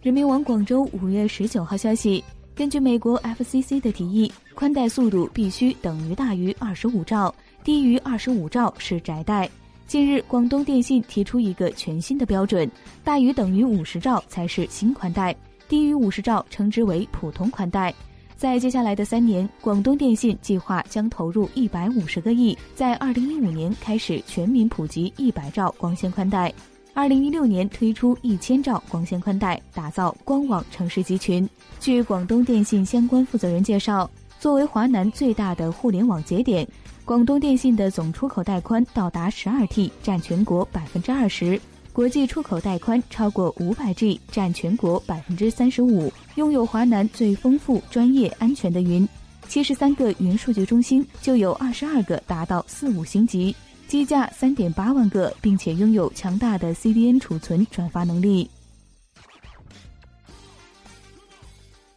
人民网广州五月十九号消息，根据美国 FCC 的提议，宽带速度必须等于大于二十五兆，低于二十五兆是窄带。近日，广东电信提出一个全新的标准，大于等于五十兆才是新宽带，低于五十兆称之为普通宽带。在接下来的三年，广东电信计划将投入一百五十个亿，在二零一五年开始全民普及一百兆光纤宽带，二零一六年推出一千兆光纤宽带，打造光网城市集群。据广东电信相关负责人介绍，作为华南最大的互联网节点。广东电信的总出口带宽到达十二 T，占全国百分之二十；国际出口带宽超过五百 G，占全国百分之三十五。拥有华南最丰富、专业、安全的云，七十三个云数据中心就有二十二个达到四五星级，机架三点八万个，并且拥有强大的 CDN 储存转发能力。